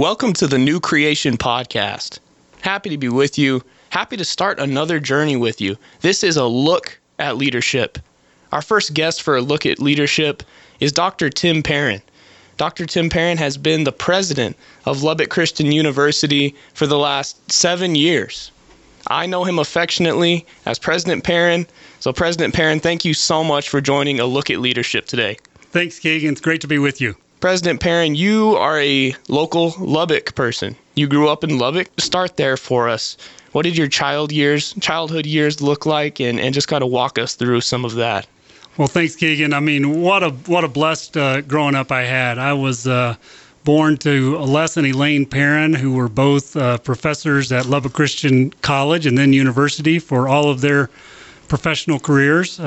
Welcome to the New Creation Podcast. Happy to be with you. Happy to start another journey with you. This is a look at leadership. Our first guest for a look at leadership is Dr. Tim Perrin. Dr. Tim Perrin has been the president of Lubbock Christian University for the last seven years. I know him affectionately as President Perrin. So, President Perrin, thank you so much for joining a look at leadership today. Thanks, Keegan. It's great to be with you. President Perrin, you are a local Lubbock person. You grew up in Lubbock. Start there for us. What did your child years, childhood years look like, and, and just kind of walk us through some of that? Well, thanks, Keegan. I mean, what a what a blessed uh, growing up I had. I was uh, born to Les and Elaine Perrin, who were both uh, professors at Lubbock Christian College and then University for all of their professional careers.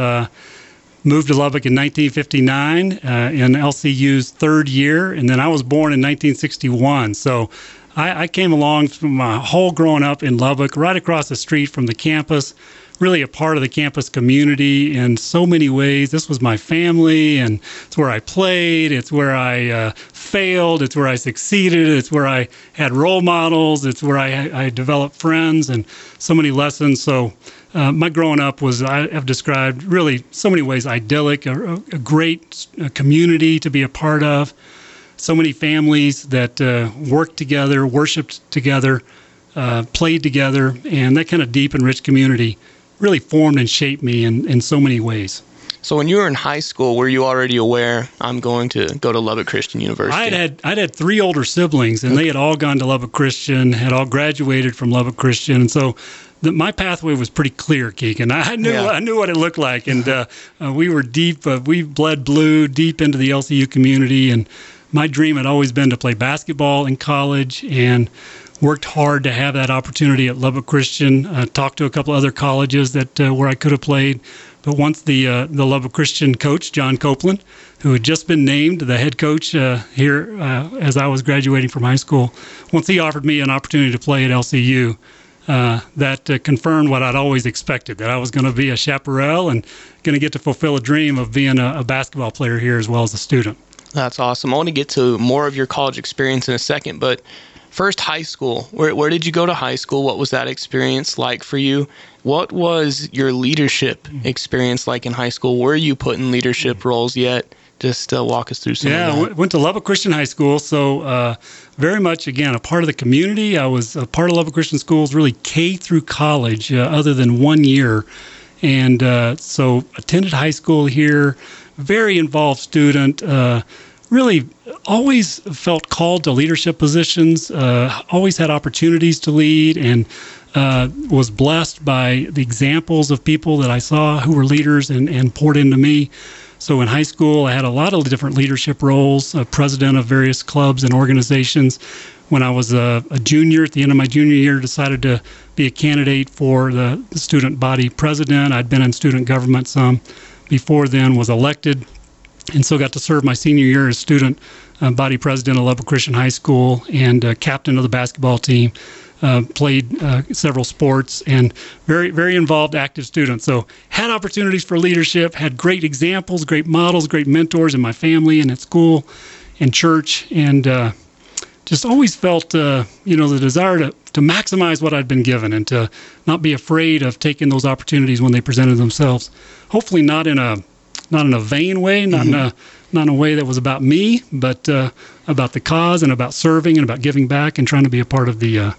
Uh, moved to Lubbock in 1959 uh, in LCU's third year, and then I was born in 1961. So I, I came along from my whole growing up in Lubbock, right across the street from the campus really a part of the campus community in so many ways. This was my family, and it's where I played. It's where I uh, failed. It's where I succeeded. It's where I had role models. It's where I, I developed friends and so many lessons. So, uh, my growing up was, I have described really so many ways idyllic, a, a great community to be a part of, so many families that uh, worked together, worshiped together, uh, played together, and that kind of deep and rich community really formed and shaped me in, in so many ways. So when you were in high school, were you already aware I'm going to go to Lubbock Christian University? I'd had I'd had three older siblings, and okay. they had all gone to Lubbock Christian, had all graduated from Lubbock Christian, and so the, my pathway was pretty clear, Keegan. I knew yeah. I knew what it looked like, and uh, uh, we were deep. Uh, we bled blue deep into the LCU community, and my dream had always been to play basketball in college, and worked hard to have that opportunity at Lubbock Christian. Uh, talked to a couple other colleges that uh, where I could have played, but once the uh, the Lubbock Christian coach John Copeland, who had just been named the head coach uh, here uh, as I was graduating from high school, once he offered me an opportunity to play at LCU. Uh, that confirmed what I'd always expected that I was going to be a chaparral and going to get to fulfill a dream of being a, a basketball player here as well as a student. That's awesome. I want to get to more of your college experience in a second, but first high school where, where did you go to high school what was that experience like for you what was your leadership mm-hmm. experience like in high school were you put in leadership roles yet just uh, walk us through some yeah I went to lubbock christian high school so uh, very much again a part of the community i was a part of lubbock christian schools really k through college uh, other than one year and uh, so attended high school here very involved student uh, really always felt called to leadership positions, uh, always had opportunities to lead, and uh, was blessed by the examples of people that I saw who were leaders and, and poured into me. So in high school, I had a lot of different leadership roles, president of various clubs and organizations. When I was a, a, junior, at the end of my junior year, decided to be a candidate for the, the student body president. I'd been in student government some before then, was elected and so got to serve my senior year as student uh, body president of Lubbock Christian High School and uh, captain of the basketball team. Uh, played uh, several sports and very very involved active student so had opportunities for leadership had great examples great models great mentors in my family and at school and church. And uh, just always felt uh, you know the desire to, to maximize what I'd been given and to not be afraid of taking those opportunities when they presented themselves. Hopefully not in a not in a vain way, not mm-hmm. in a not in a way that was about me, but uh, about the cause and about serving and about giving back and trying to be a part of the, uh,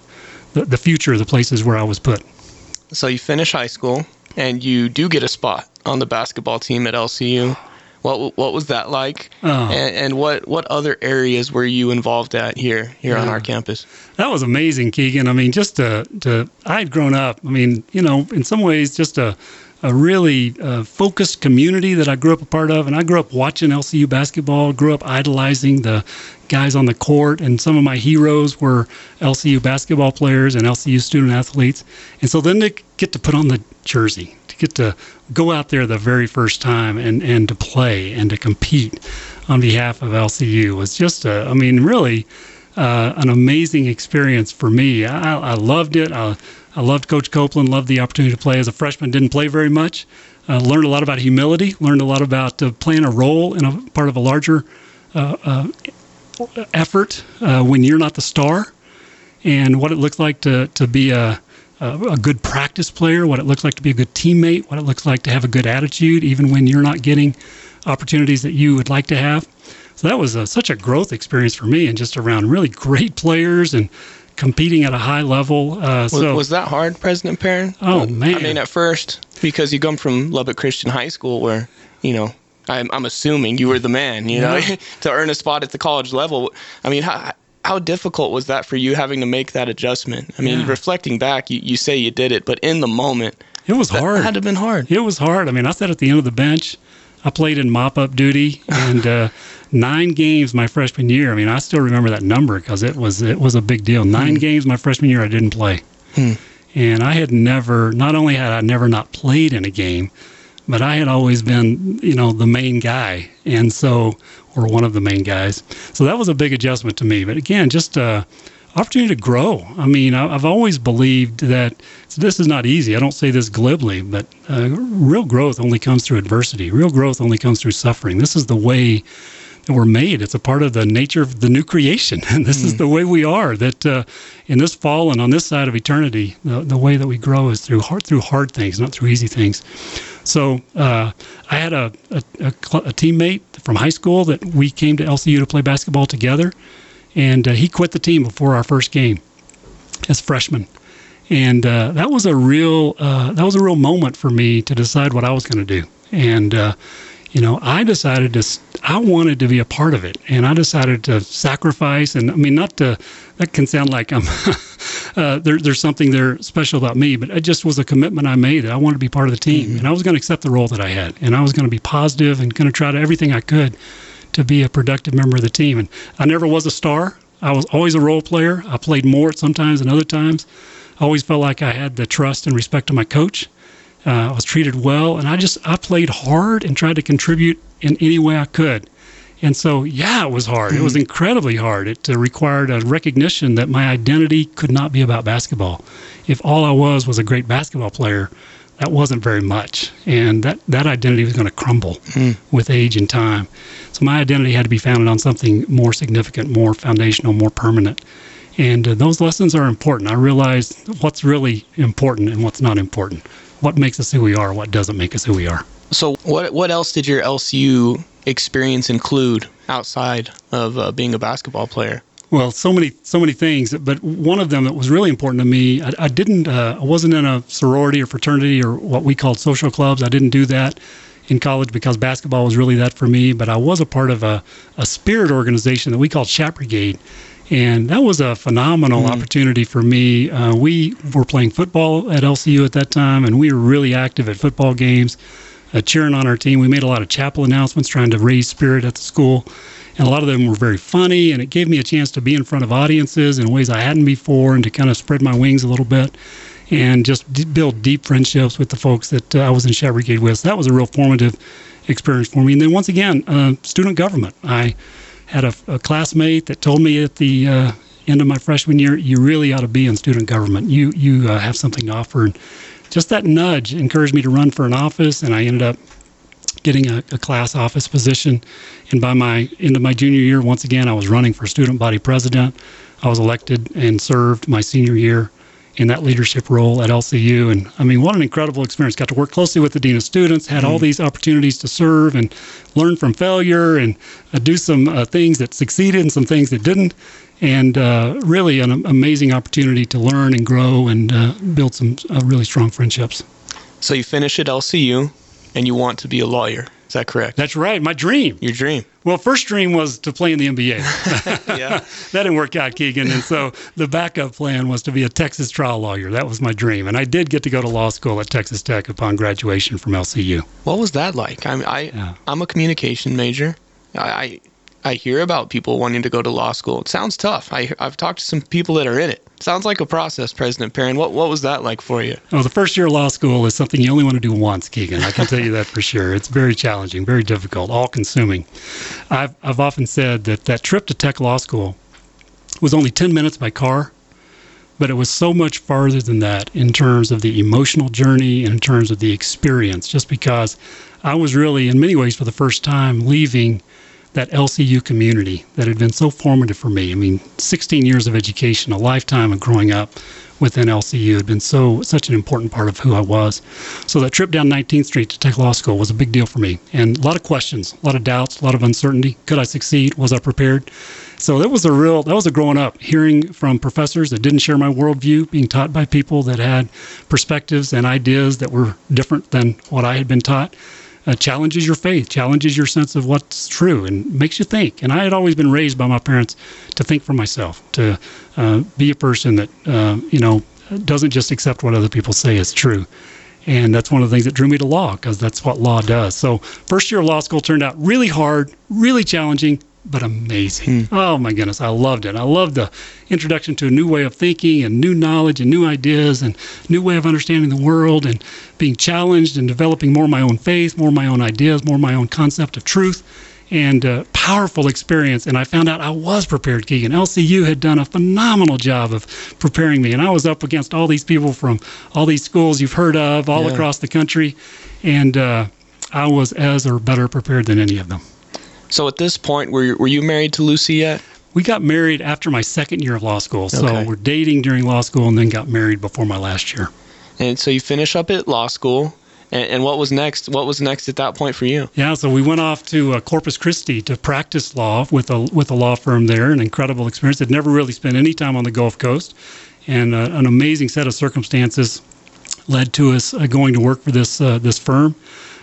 the, the future of the places where I was put. So you finish high school and you do get a spot on the basketball team at LCU. What what was that like? Oh. And, and, what what other areas were you involved at here here yeah. on our campus? That was amazing, Keegan. I mean, just to to I had grown up. I mean, you know, in some ways, just a a really uh, focused community that I grew up a part of. And I grew up watching LCU basketball, grew up idolizing the guys on the court. And some of my heroes were LCU basketball players and LCU student athletes. And so then to get to put on the jersey, to get to go out there the very first time and, and to play and to compete on behalf of LCU was just, a, I mean, really uh, an amazing experience for me. I, I loved it. I, I loved Coach Copeland, loved the opportunity to play as a freshman. Didn't play very much. Uh, learned a lot about humility, learned a lot about uh, playing a role in a part of a larger uh, uh effort uh, when you're not the star, and what it looks like to to be a a good practice player, what it looks like to be a good teammate, what it looks like to have a good attitude, even when you're not getting opportunities that you would like to have. So that was a, such a growth experience for me, and just around really great players and competing at a high level. Uh, was, so was that hard, President Perrin? Oh man! I mean, at first, because you come from Lubbock Christian High School, where you know I'm, I'm assuming you were the man, you know, to earn a spot at the college level. I mean, how, how difficult was that for you having to make that adjustment? I mean, Yeah. reflecting back, you, you say you did it, but in the moment, it was hard. had to have been hard. It was hard. I mean, I sat at the end of the bench. I played in mop up duty and uh, nine games my freshman year. I mean, I still remember that number because it was it was a big deal. Nine games my freshman year I didn't play, Hmm. and I had never. Not only had I never not played in a game, but I had always been you know the main guy, and so or one of the main guys. So that was a big adjustment to me. But again, just uh, opportunity to grow. I mean, I've always believed that so this is not easy. I don't say this glibly, but uh, real growth only comes through adversity. Real growth only comes through suffering. This is the way we're made. It's a part of the nature of the new creation, and this is the way we are. That uh, in this fall and on this side of eternity, the, the way that we grow is through hard through hard things, not through easy things. So uh, I had a, a, a, a teammate from high school that we came to LCU to play basketball together, and uh, he quit the team before our first game as freshman. And uh, that was a real uh, that was a real moment for me to decide what I was going to do. And uh, you know, I decided to I wanted to be a part of it, and I decided to sacrifice. And I mean, not to that can sound like I'm uh, there, there's something there special about me, but it just was a commitment I made that I wanted to be part of the team, and I was going to accept the role that I had, and I was going to be positive and going to try to everything I could to be a productive member of the team. And I never was a star. I was always a role player. I played more sometimes than other times. I always felt like I had the trust and respect of my coach. Uh, I was treated well, and I just I played hard and tried to contribute in any way I could. And so, yeah, it was hard. It was incredibly hard. It uh, required a recognition that my identity could not be about basketball. If all I was was a great basketball player, that wasn't very much, and that that identity was going to crumble with age and time. So my identity had to be founded on something more significant, more foundational, more permanent. And uh, those lessons are important. I realized what's really important and what's not important. What makes us who we are, what doesn't make us who we are. So, what what else did your LCU experience include outside of uh, being a basketball player? Well, so many, so many things, but one of them that was really important to me. I, I didn't, uh, I wasn't in a sorority or fraternity or what we called social clubs. I didn't do that in college because basketball was really that for me. But I was a part of a, a spirit organization that we called Chap Brigade, and that was a phenomenal opportunity for me. Uh, we were playing football at LCU at that time, and we were really active at football games, uh, cheering on our team. We made a lot of chapel announcements trying to raise spirit at the school. And a lot of them were very funny and it gave me a chance to be in front of audiences in ways i hadn't before and to kind of spread my wings a little bit and just d- build deep friendships with the folks that uh, i was in Chap Brigade with. So that was a real formative experience for me. And then once again uh, student government. I had a, a classmate that told me at the uh, end of my freshman year you really ought to be in student government you you uh, have something to offer and just that nudge encouraged me to run for an office and i ended up getting a, a class office position. And by my end of my junior year, once again, I was running for student body president. I was elected and served my senior year in that leadership role at LCU. And I mean, what an incredible experience. Got to work closely with the dean of students, had all these opportunities to serve and learn from failure and uh, do some uh, things that succeeded and some things that didn't. And uh, really an amazing opportunity to learn and grow and uh, build some uh, really strong friendships. So you finish at LCU, and you want to be a lawyer. Is that correct? That's right, my dream. Your dream. Well, first dream was to play in the NBA. Yeah. that didn't work out, Keegan. And so the backup plan was to be a Texas trial lawyer. That was my dream. And I did get to go to law school at Texas Tech upon graduation from LCU. What was that like? I, I Yeah. I'm a communication major. I, I I hear about people wanting to go to law school. It sounds tough. I I've talked to some people that are in it. Sounds like a process, President Perrin. What what was that like for you? Well, the first year of law school is something you only want to do once, Keegan. I can tell you that for sure. It's very challenging, very difficult, all consuming. I've, I've often said that that trip to Tech Law School was only 10 minutes by car, but it was so much farther than that in terms of the emotional journey in terms of the experience, just because I was really, in many ways, for the first time, leaving that LCU community that had been so formative for me. I mean, 16 years of education, a lifetime of growing up within LCU had been so such an important part of who I was. So that trip down 19th Street to Tech law school was a big deal for me, and a lot of questions, a lot of doubts, a lot of uncertainty. Could I succeed? Was I prepared? So that was a real that was a growing up, hearing from professors that didn't share my worldview, being taught by people that had perspectives and ideas that were different than what I had been taught. Uh, challenges your faith, challenges your sense of what's true, and makes you think. And I had always been raised by my parents to think for myself, to uh, be a person that uh, you know doesn't just accept what other people say is true. And that's one of the things that drew me to law because that's what law does. So, first year of law school turned out really hard, really challenging, but amazing. Hmm. Oh my goodness, I loved it. I loved the introduction to a new way of thinking and new knowledge and new ideas and new way of understanding the world and being challenged and developing more of my own faith, more of my own ideas, more of my own concept of truth and uh, powerful experience. And I found out I was prepared, Keegan. LCU had done a phenomenal job of preparing me, and I was up against all these people from all these schools you've heard of all yeah. across the country, and uh, I was as or better prepared than any of them. So at this point, were you, were you married to Lucy yet? We got married after my second year of law school. So okay. we're dating during law school and then got married before my last year. And so you finish up at law school. And, and what was next? What was next at that point for you? Yeah, so we went off to uh, Corpus Christi to practice law with a with a law firm there. An incredible experience. I'd never really spent any time on the Gulf Coast, and uh, an amazing set of circumstances led to us uh, going to work for this uh, this firm.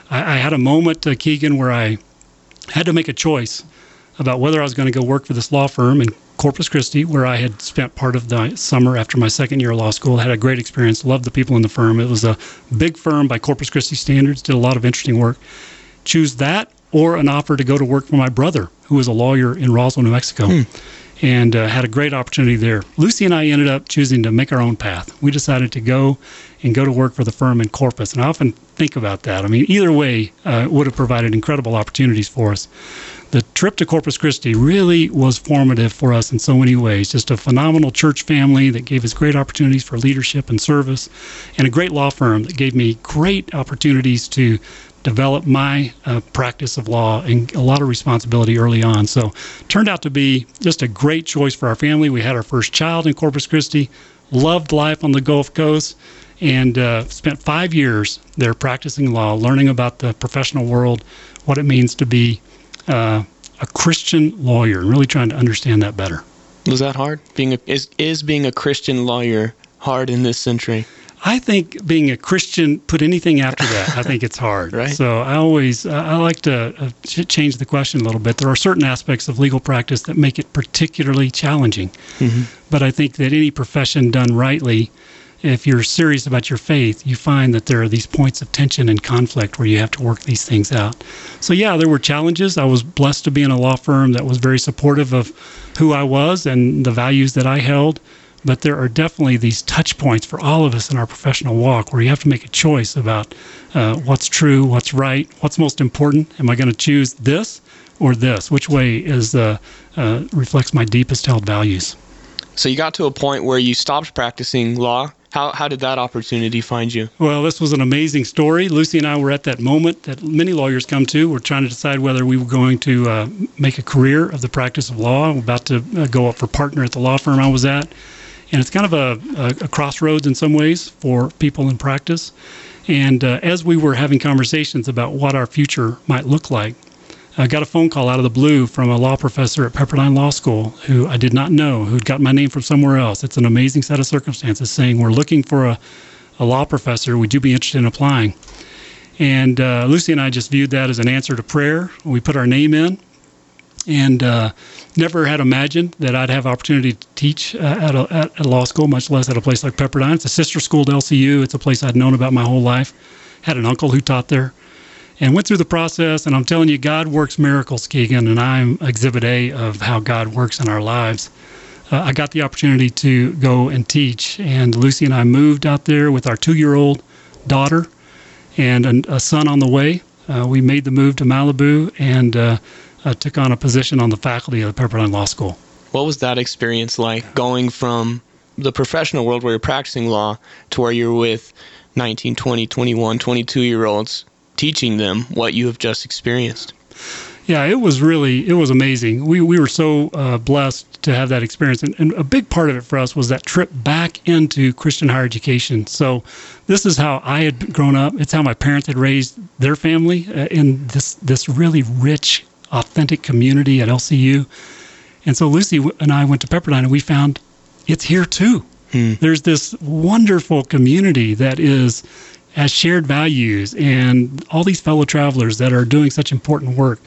I, I, had a moment, uh, Keegan, where I had to make a choice about whether I was going to go work for this law firm in Corpus Christi, where I had spent part of the summer after my second year of law school. Had a great experience, loved the people in the firm. It was a big firm by Corpus Christi standards, did a lot of interesting work. Choose that or an offer to go to work for my brother, who was a lawyer in Roswell, New Mexico. Hmm. And uh, had a great opportunity there. Lucy and I ended up choosing to make our own path. We decided to go and go to work for the firm in Corpus. And I often think about that. I mean, either way uh, would have provided incredible opportunities for us. The trip to Corpus Christi really was formative for us in so many ways. Just a phenomenal church family that gave us great opportunities for leadership and service, and a great law firm that gave me great opportunities to develop my uh, practice of law and a lot of responsibility early on. So, turned out to be just a great choice for our family. We had our first child in Corpus Christi, loved life on the Gulf Coast, and uh, spent five years there practicing law, learning about the professional world, what it means to be uh, a Christian lawyer, and really trying to understand that better. Was that hard? Being a, is is being a Christian lawyer hard in this century? I think being a Christian, put anything after that, I think it's hard. right. So I always, I like to uh, change the question a little bit. There are certain aspects of legal practice that make it particularly challenging. Mm-hmm. But I think that any profession done rightly if you're serious about your faith, you find that there are these points of tension and conflict where you have to work these things out. So, yeah, there were challenges. I was blessed to be in a law firm that was very supportive of who I was and the values that I held. But there are definitely these touch points for all of us in our professional walk where you have to make a choice about uh, what's true, what's right, what's most important. Am I going to choose this or this? Which way is uh, uh, reflects my deepest held values? So you got to a point where you stopped practicing law how, how did that opportunity find you? Well, this was an amazing story. Lucy and I were at that moment that many lawyers come to. We're trying to decide whether we were going to uh, make a career of the practice of law. I'm about to uh, go up for partner at the law firm I was at. And it's kind of a, a, a crossroads in some ways for people in practice. And uh, as we were having conversations about what our future might look like, I got a phone call out of the blue from a law professor at Pepperdine Law School who I did not know, who'd got my name from somewhere else. It's an amazing set of circumstances saying, We're looking for a, a law professor. Would you be interested in applying? And uh, Lucy and I just viewed that as an answer to prayer. We put our name in and uh, never had imagined that I'd have opportunity to teach uh, at, a, at a law school, much less at a place like Pepperdine. It's a sister school to LCU. It's a place I'd known about my whole life. Had an uncle who taught there and went through the process. And I'm telling you, God works miracles, Keegan, and I'm exhibit A of how God works in our lives. Uh, I got the opportunity to go and teach, and Lucy and I moved out there with our two year old daughter and a, a, son on the way. Uh, we made the move to Malibu and uh, uh took on a position on the faculty of the Pepperdine Law School. What was that experience like going from the professional world where you're practicing law to where you're with 19, 20, 21, 22 year olds teaching them what you have just experienced. Yeah, it was really it was amazing. We we were so uh, blessed to have that experience, and, and a big part of it for us was that trip back into Christian higher education. So, this is how I had grown up. It's how my parents had raised their family uh, in this this really rich, authentic community at LCU. And so Lucy and I went to Pepperdine, and we found it's here too. Hmm. There's this wonderful community that is has shared values and all these fellow travelers that are doing such important work.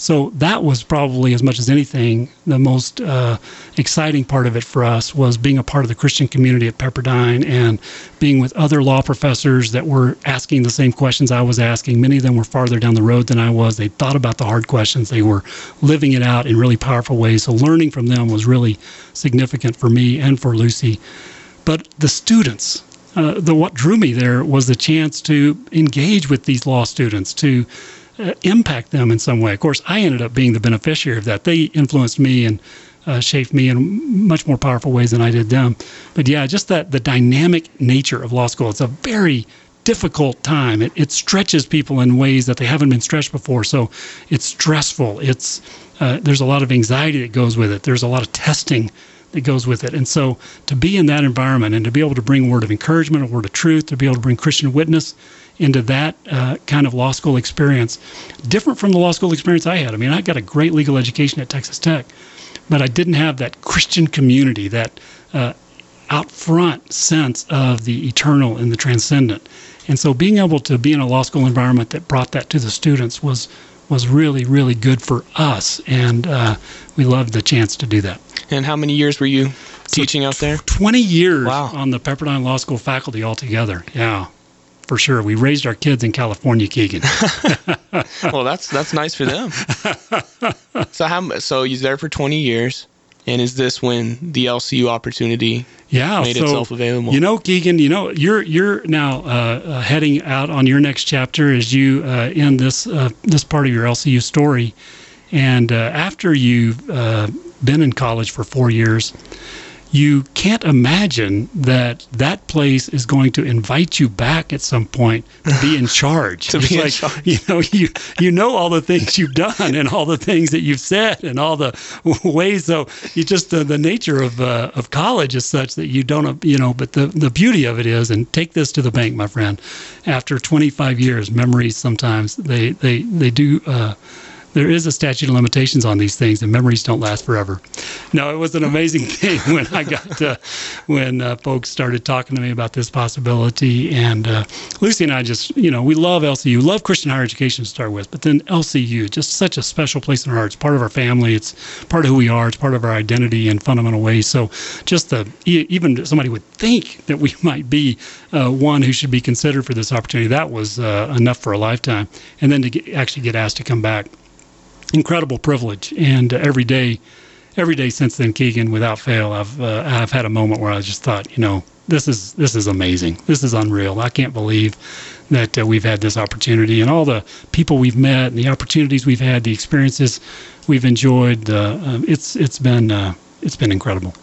So that was probably as much as anything the most uh, exciting part of it for us was being a part of the Christian community at Pepperdine and being with other law professors that were asking the same questions I was asking. Many of them were farther down the road than I was. They thought about the hard questions. They were living it out in really powerful ways. So learning from them was really significant for me and for Lucy. But the students, uh, the what drew me there was the chance to engage with these law students to uh, impact them in some way. Of course, I ended up being the beneficiary of that. They influenced me and uh, shaped me in much more powerful ways than I did them. But yeah, just that the dynamic nature of law school. It's a very difficult time. It, it stretches people in ways that they haven't been stretched before. So it's stressful. It's uh, there's a lot of anxiety that goes with it. There's a lot of testing that goes with it. And so to be in that environment and to be able to bring a word of encouragement, a word of truth, to be able to bring Christian witness into that uh, kind of law school experience, different from the law school experience I had. I mean, I got a great legal education at Texas Tech, but I didn't have that Christian community, that uh, out front sense of the eternal and the transcendent. And so being able to be in a law school environment that brought that to the students was was really, really good for us. And uh, we loved the chance to do that. And how many years were you teaching out there? 20 years Wow. on the Pepperdine Law School faculty altogether. Yeah, for sure. We raised our kids in California, Keegan. well, that's that's nice for them. so how so you're there for 20 years, and is this when the LCU opportunity Yeah, made so itself available? you know, Keegan, you know, you're you're now uh, uh, heading out on your next chapter as you uh, end this uh, this part of your LCU story, and uh, after you've uh, been in college for four years. You can't imagine that that place is going to invite you back at some point to be in charge. To It's be in like, charge. You know, you you know all the things you've done and all the things that you've said and all the ways. So you just uh, the nature of uh, of college is such that you don't you know. But the the beauty of it is, and take this to the bank, my friend. After 25 years, memories sometimes they they they do. Uh, there is a statute of limitations on these things, and memories don't last forever. No, it was an amazing thing when I got uh, when uh, folks started talking to me about this possibility, and uh, Lucy and I just, you know, we love LCU, love Christian higher education to start with, but then LCU, just such a special place in our hearts. Part of our family, it's part of who we are, it's part of our identity in fundamental ways. So, just the even somebody would think that we might be uh, one who should be considered for this opportunity. That was uh, enough for a lifetime, and then to get, actually get asked to come back incredible privilege. And uh, every day, every day since then, Keegan, without fail, I've uh, I've had a moment where I just thought, you know, this is this is amazing. This is unreal. I can't believe that uh, we've had this opportunity and all the people we've met and the opportunities we've had, the experiences we've enjoyed. Uh, um, it's it's been uh, it's been incredible.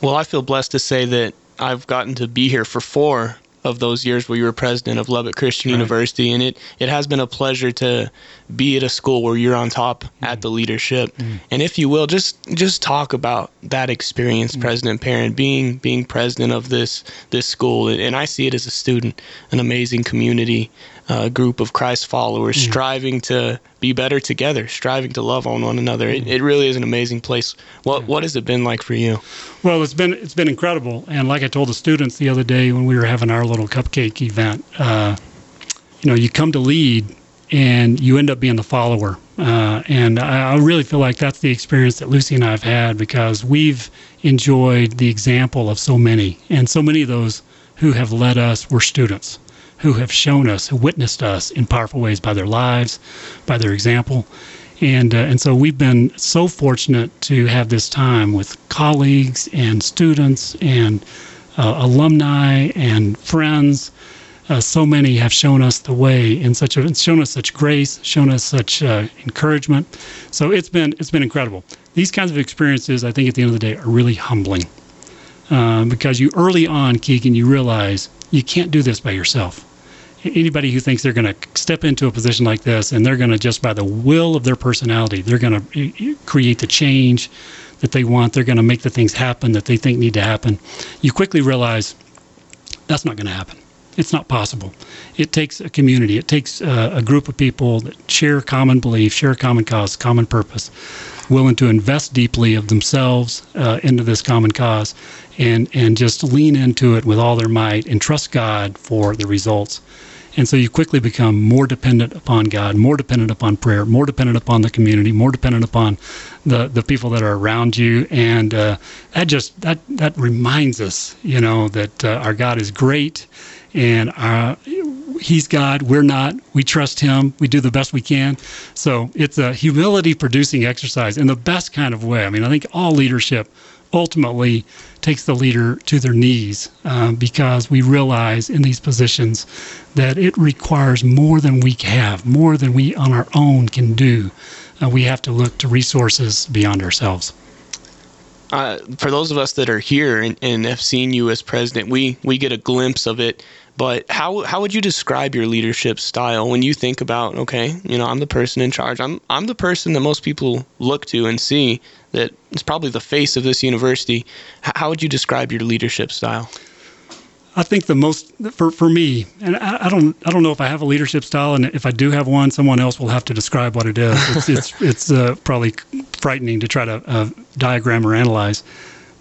Well, I feel blessed to say that I've gotten to be here for four of those years where you were president of Lubbock Christian Right. University, and it it has been a pleasure to be at a school where you're on top at mm-hmm. the leadership. Mm-hmm. And if you will, just just talk about that experience, mm-hmm. President Perrin, being being president of this this school, and I see it as a student, an amazing community. Uh group of Christ followers striving to be better together, striving to love on one another. It, it really is an amazing place. What what has it been like for you? Well, it's been it's been incredible, and like I told the students the other day when we were having our little cupcake event, uh, you know, you come to lead, and you end up being the follower, uh, and I, I really feel like that's the experience that Lucy and I have had because we've enjoyed the example of so many, and so many of those who have led us were students who have shown us, who witnessed us in powerful ways by their lives, by their example. And, uh, and so we've been so fortunate to have this time with colleagues and students and uh, alumni and friends. Uh, so many have shown us the way in such a, shown us such grace, shown us such uh, encouragement. So it's been it's been incredible. These kinds of experiences, I think, at the end of the day, are really humbling um, because you early on, Keegan, you realize you can't do this by yourself. Anybody who thinks they're going to step into a position like this and they're going to just by the will of their personality, they're going to create the change that they want, they're going to make the things happen that they think need to happen. You quickly realize that's not going to happen. It's not possible. It takes a community. It takes uh, a group of people that share common beliefs, share common cause, common purpose, willing to invest deeply of themselves uh, into this common cause, and and just lean into it with all their might and trust God for the results. And so you quickly become more dependent upon God, more dependent upon prayer, more dependent upon the community, more dependent upon the, the people that are around you. And uh, that just that that reminds us, you know, that uh, our God is great, and uh, He's God. We're not. We trust Him. We do the best we can. So it's a humility producing exercise in the best kind of way. I mean, I think all leadership ultimately takes the leader to their knees uh, because we realize in these positions that it requires more than we have, more than we on our own can do. Uh, we have to look to resources beyond ourselves. Uh, for those of us that are here and, and have seen you as president, we we get a glimpse of it but how how would you describe your leadership style when you think about okay, you know, I'm the person in charge. I'm I'm the person that most people look to and see that is probably the face of this university. how would you describe your leadership style? I think the most for, for me, and I, I, don't I don't know if I have a leadership style, and if I do have one, someone else will have to describe what it is. It's it's, it's uh, probably frightening to try to uh, diagram or analyze.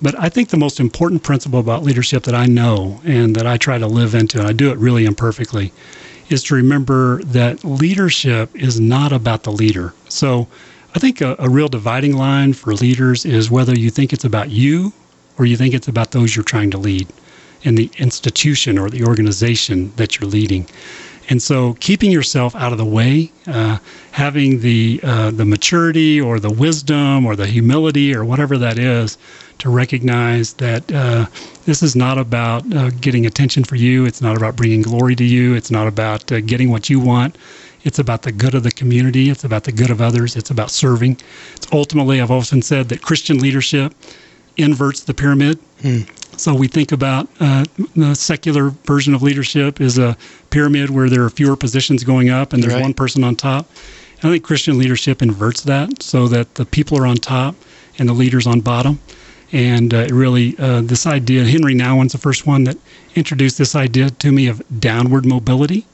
But I think the most important principle about leadership that I know and that I try to live into, and I do it really imperfectly, is to remember that leadership is not about the leader. So I think a, a real dividing line for leaders is whether you think it's about you or you think it's about those you're trying to lead in the institution or the organization that you're leading. And so, keeping yourself out of the way, uh, having the uh, the maturity or the wisdom or the humility or whatever that is, to recognize that uh, this is not about uh, getting attention for you. It's not about bringing glory to you. It's not about uh, getting what you want. It's about the good of the community. It's about the good of others. It's about serving. It's ultimately, I've often said that Christian leadership inverts the pyramid. Hmm. So we think about uh, the secular version of leadership is a pyramid where there are fewer positions going up and there's right. one person on top. And I think Christian leadership inverts that so that the people are on top and the leaders on bottom. And uh, really, uh, this idea, Henry Nouwen's the first one that introduced this idea to me of downward mobility,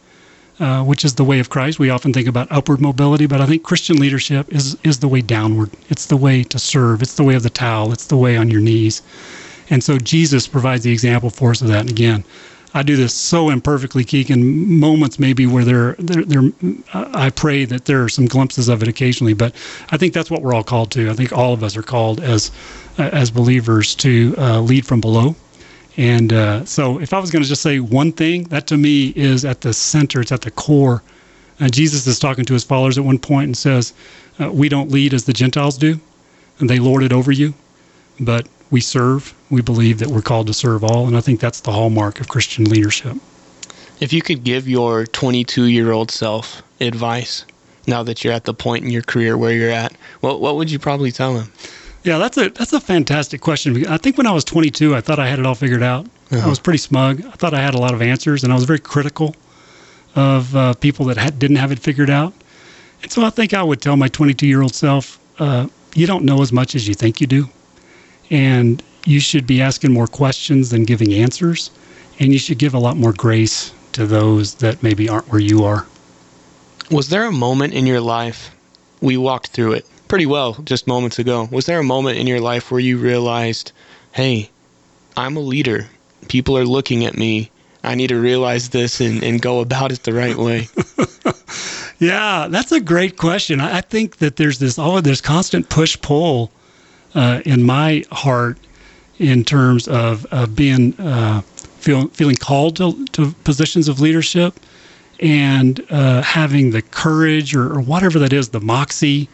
uh, which is the way of Christ. We often think about upward mobility, but I think Christian leadership is, is the way downward. It's the way to serve, it's the way of the towel, it's the way on your knees. And so Jesus provides the example for us of that. And again, I do this so imperfectly, Keegan. Moments maybe where there, there, there, I pray that there are some glimpses of it occasionally, but I think that's what we're all called to. I think all of us are called as, as believers to uh, lead from below. And uh, so, if I was going to just say one thing, that to me is at the center. It's at the core. And Jesus is talking to his followers at one point and says, uh, "We don't lead as the Gentiles do, and they lord it over you, but we serve. We believe that we're called to serve all, and I think that's the hallmark of Christian leadership. If you could give your 22 year old self advice now that you're at the point in your career where you're at, what what would you probably tell him? Yeah, that's a that's a fantastic question. I think when I was 22, I thought I had it all figured out. Uh-huh. I was pretty smug. I thought I had a lot of answers, and I was very critical of uh, people that had, didn't have it figured out. And so I think I would tell my 22 year old self, uh, you don't know as much as you think you do. And you should be asking more questions than giving answers. And you should give a lot more grace to those that maybe aren't where you are. Was there a moment in your life, we walked through it pretty well just moments ago. Was there a moment in your life where you realized, hey, I'm a leader. People are looking at me. I need to realize this and, and go about it the right way? yeah, that's a great question. I think that there's this all this constant push pull uh, in my heart in terms of, of being uh, feel, feeling called to, to positions of leadership and uh, having the courage or, or, whatever that is, the moxie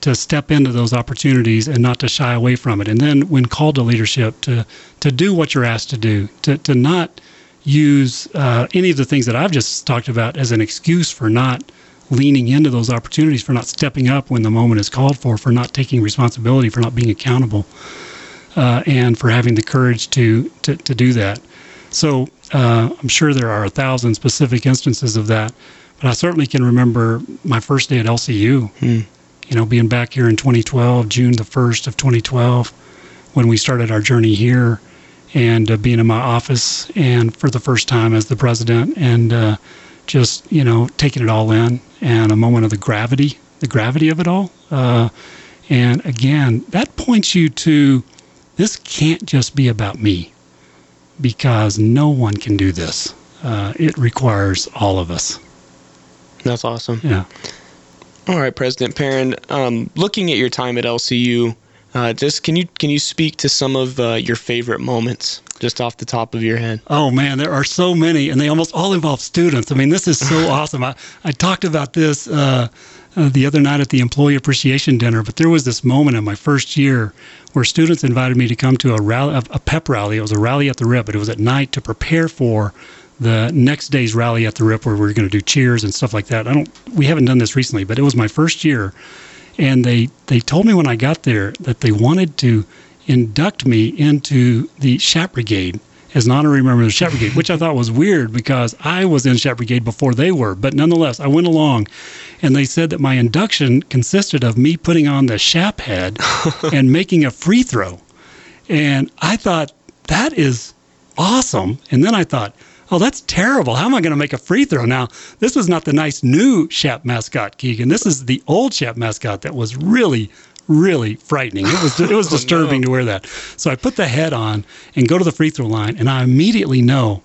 to step into those opportunities and not to shy away from it. And then when called to leadership, to to do what you're asked to do, to to not use uh, any of the things that I've just talked about as an excuse for not leaning into those opportunities, for not stepping up when the moment is called for, for not taking responsibility, for not being accountable, uh, and for having the courage to, to, to do that. So uh, I'm sure there are a thousand specific instances of that, but I certainly can remember my first day at LCU. Hmm. You know, being back here in 2012, June the 1st of 2012, when we started our journey here, and uh, being in my office and for the first time as the president, and uh, just you know taking it all in, and a moment of the gravity, the gravity of it all. Uh, and again, that points you to this can't just be about me because no one can do this. Uh, it requires all of us. That's awesome. Yeah. All right, President Perrin. Um, looking at your time at LCU, uh, just can you can you speak to some of uh, your favorite moments, just off the top of your head? Oh man, there are so many, and they almost all involve students. I mean, this is so awesome. I, I talked about this uh, the other night at the employee appreciation dinner, but there was this moment in my first year where students invited me to come to a rally, a pep rally. It was a rally at the RIP, but it was at night to prepare for the next day's rally at the RIP, where we were going to do cheers and stuff like that. I don't, we haven't done this recently, but it was my first year, and they they told me when I got there that they wanted to induct me into the Chap Brigade as an honorary member of the Chap Brigade, which I thought was weird because I was in Chap Brigade before they were. But nonetheless, I went along, and they said that my induction consisted of me putting on the Chap head and making a free throw. And I thought, that is awesome. And then I thought, oh, that's terrible. How am I going to make a free throw? Now, this was not the nice new Chap mascot, Keegan. This is the old Chap mascot that was really, really frightening. It was it was Oh, disturbing no. to wear that. So I put the head on and go to the free throw line, and I immediately know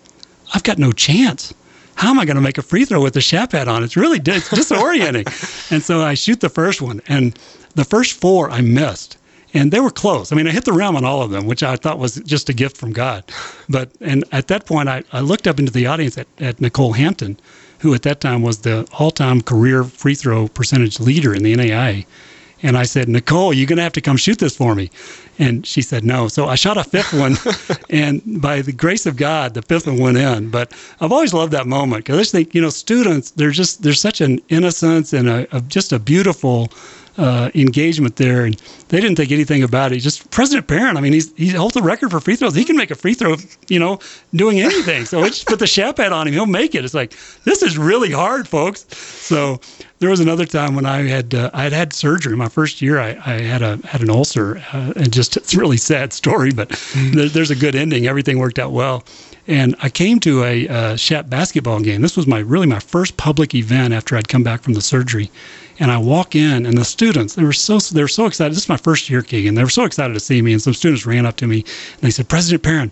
I've got no chance. How am I going to make a free throw with the Chap hat on? It's really it's disorienting. and so I shoot the first one, and the first four I missed. And they were close. I mean, I hit the rim on all of them, which I thought was just a gift from God. But and at that point, I, I looked up into the audience at, at Nicole Hampton, who at that time was the all-time career free throw percentage leader in the NAIA. And I said, Nicole, you're going to have to come shoot this for me. And she said, no. So I shot a fifth one. and by the grace of God, the fifth one went in. But I've always loved that moment because I just think, you know, students, they're just, there's such an innocence and a, a just a beautiful uh, engagement there. And they didn't think anything about it. Just President Perrin, I mean, he's, he holds the record for free throws. He can make a free throw, you know, doing anything. So we just put the Chap hat on him. He'll make it. It's like, this is really hard, folks. So there was another time when I had uh, I had had surgery. My first year, I, I had a had an ulcer, uh, and just it's a really sad story, but there, there's a good ending. Everything worked out well, and I came to a uh, Chap basketball game. This was my really my first public event after I'd come back from the surgery, and I walk in, and the students they were so they were so excited. This is my first year, Keegan. They were so excited to see me, and some students ran up to me and they said, "President Perrin."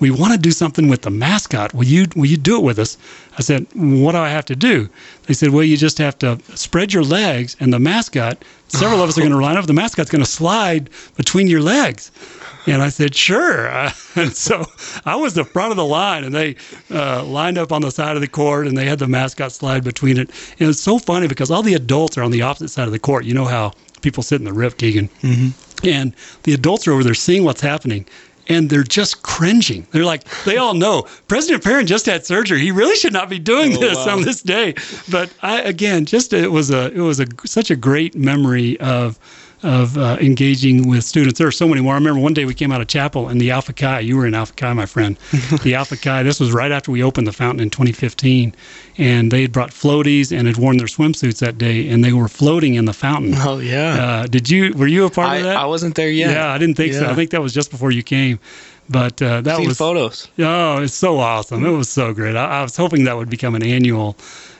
we want to do something with the mascot. Will you will you do it with us? I said, what do I have to do? They said, well, you just have to spread your legs, and the mascot. Several of us are going to line up. The mascot's going to slide between your legs. And I said, sure. And so I was the front of the line, and they uh, lined up on the side of the court, and they had the mascot slide between it. And it's so funny because all the adults are on the opposite side of the court. You know how people sit in the rip, Keegan. Mm-hmm. And the adults are over there seeing what's happening and they're just cringing. They're like, they all know President Perrin just had surgery. He really should not be doing Oh, this wow. on this day. But I, again, just it was a it was a such a great memory of of uh, engaging with students. There are so many more. I remember one day we came out of chapel and the Alpha Chi. You were in Alpha Chi, my friend. the Alpha Chi. This was right after we opened the fountain in 2015, and they had brought floaties and had worn their swimsuits that day, and they were floating in the fountain. Oh yeah. Uh, did you? Were you a part I, of that? I wasn't there yet. Yeah, I didn't think so. I think that was just before you came. But uh, that was photos. oh, it's so awesome. It was so great. I, I was hoping that would become an annual,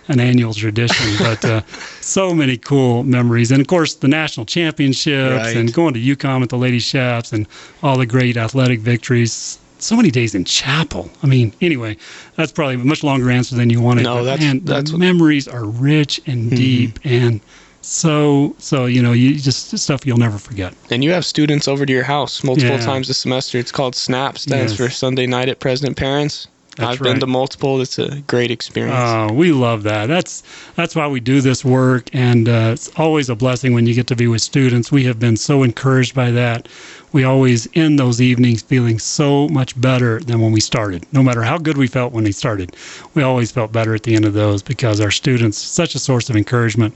an annual tradition. But uh, so many cool memories, and of course the national championships, Right. and going to UCOM with the Lady Chaps, and all the great athletic victories. So many days in chapel. I mean, anyway, that's probably a much longer answer than you wanted. No, but that's- man, that's what- memories are rich and deep, and so so you know you just stuff you'll never forget. And you have students over to your house multiple Yeah. times a semester. It's called SNAP, stands Yes. for Sunday Night at President Perrin's. That's I've been to multiple. It's a great experience. Oh, we love that. That's that's why we do this work, and uh, it's always a blessing when you get to be with students. We have been so encouraged by that. we always end those evenings feeling so much better than when we started. No matter how good we felt when we started, we always felt better at the end of those because our students such a source of encouragement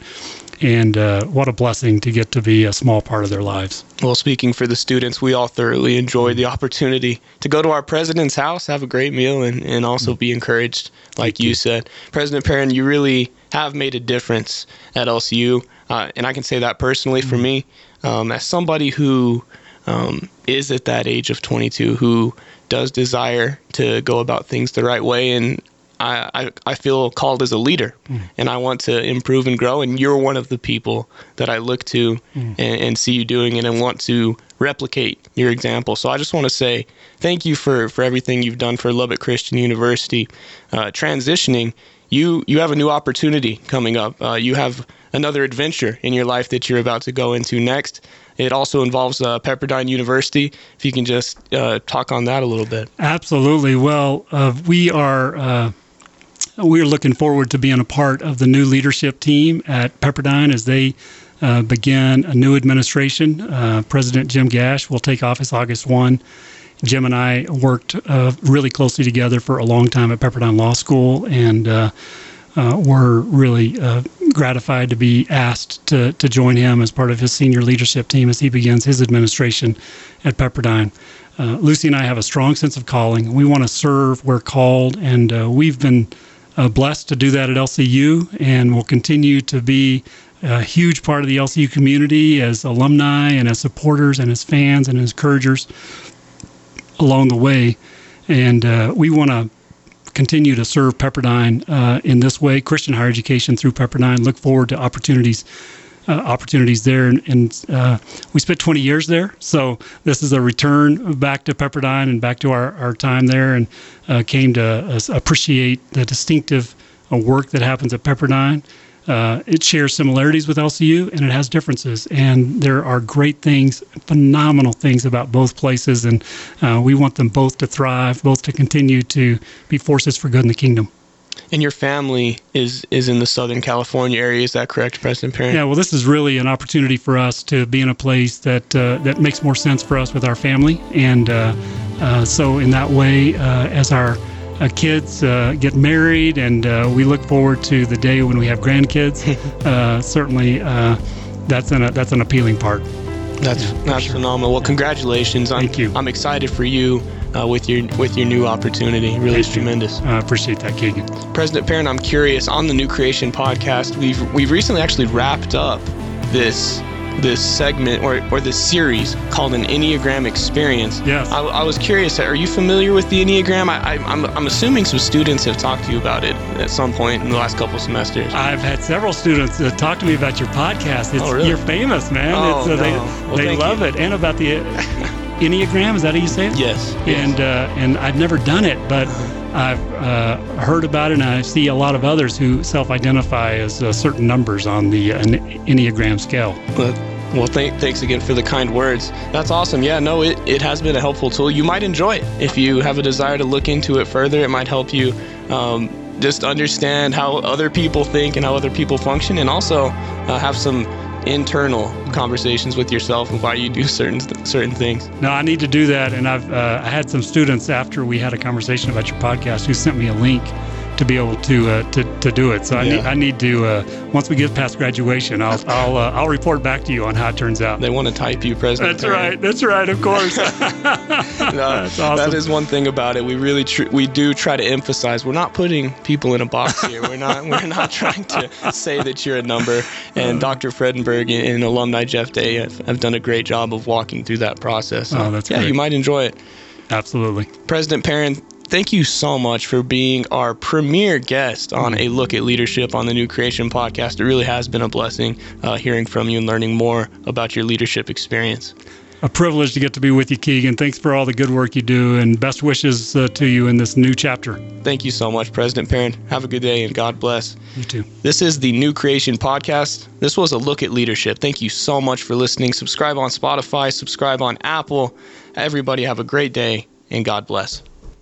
and uh, what a blessing to get to be a small part of their lives. Well, speaking for the students, we all thoroughly enjoyed the opportunity to go to our president's house, have a great meal, and, and also be encouraged, like you, you, said. President Perrin, you really have made a difference at LCU, uh, and I can say that personally mm-hmm. for me, um, as somebody who um, is at that age of 22, who does desire to go about things the right way and I, I, I feel called as a leader mm. and I want to improve and grow. And you're one of the people that I look to mm. and, and, see you doing it and want to replicate your example. So I just want to say thank you for, for everything you've done for Lubbock Christian University. Uh, transitioning, you, you have a new opportunity coming up. Uh, you have another adventure in your life that you're about to go into next. It also involves uh, Pepperdine University. If you can just uh, talk on that a little bit. Absolutely. Well, uh, we are uh, we're looking forward to being a part of the new leadership team at Pepperdine as they uh, begin a new administration. Uh, President Jim Gash will take office August 1. Jim and I worked uh, really closely together for a long time at Pepperdine Law School, and uh, uh, we're really uh, gratified to be asked to, to join him as part of his senior leadership team as he begins his administration at Pepperdine. Uh, Lucy and I have a strong sense of calling. We want to serve where called, and uh, we've been uh, blessed to do that at LCU and will continue to be a huge part of the LCU community as alumni and as supporters and as fans and as encouragers along the way. And uh, we want to continue to serve Pepperdine uh, in this way, Christian higher education through Pepperdine. Look forward to opportunities uh, opportunities there. And, and uh, we spent 20 years there. So this is a return back to Pepperdine and back to our, our time there and uh, came to uh, appreciate the distinctive uh, work that happens at Pepperdine. Uh, it shares similarities with LCU and it has differences. And there are great things, phenomenal things about both places. And we want them both to thrive, both to continue to be forces for good in the kingdom and your family is is in the Southern California area. Is that correct, President Perrin? Yeah. Well, this is really an opportunity for us to be in a place that uh, that makes more sense for us with our family, and uh, uh, so in that way, uh, as our uh, kids uh, get married, and we look forward to the day when we have grandkids. certainly, that's an that's an appealing part. That's yeah, that's sure. phenomenal. Well, congratulations. I'm, Thank you. I'm excited for you uh, with your with your new opportunity. Really is tremendous. I appreciate that, Keegan. President Perrin, I'm curious on the New Creation podcast. We've we've recently actually wrapped up this this segment or, or this series called an Enneagram Experience. Yes. I, I was curious, are you familiar with the Enneagram? I, I, I'm, I'm assuming some students have talked to you about it at some point in the last couple semesters. I've had several students uh, talk to me about your podcast. It's, oh, really? You're famous, man. Oh, it's, uh, no. They, well, they love you. it. And about the Enneagram. Is that how you say it? Yes. And uh, and I've never done it, but I've uh, heard about it, and I see a lot of others who self-identify as uh, certain numbers on the uh, Enneagram scale. But, well, th- thanks again for the kind words. That's awesome. Yeah, no, it, it has been a helpful tool. You might enjoy it if you have a desire to look into it further. It might help you um, just understand how other people think and how other people function, and also uh, have some internal conversations with yourself and why you do certain certain things. No, I need to do that, and I've uh, I had some students after we had a conversation about your podcast who sent me a link to be able to uh, to, to do it. So I yeah. need I need to uh, once we get past graduation, I'll I'll uh, I'll report back to you on how it turns out. They want to type you, President. That's right. That's right. Of course. no, That's awesome. That is one thing about it. We really tr- we do try to emphasize we're not putting people in a box here. We're not we're not trying to say that you're a number. And Dr. Fredenberg and alumni Jeff Day have, have done a great job of walking through that process. So, oh, that's yeah, great. you might enjoy it. Absolutely. President Perrin, thank you so much for being our premier guest on a look at leadership on the New Creation podcast. It really has been a blessing uh, hearing from you and learning more about your leadership experience. A privilege to get to be with you, Keegan. Thanks for all the good work you do, and best wishes uh, to you in this new chapter. Thank you so much, President Perrin. Have a good day, and God bless. You too. This is the New Creation Podcast. This was a look at leadership. Thank you so much for listening. Subscribe on Spotify, subscribe on Apple. Everybody, have a great day, and God bless.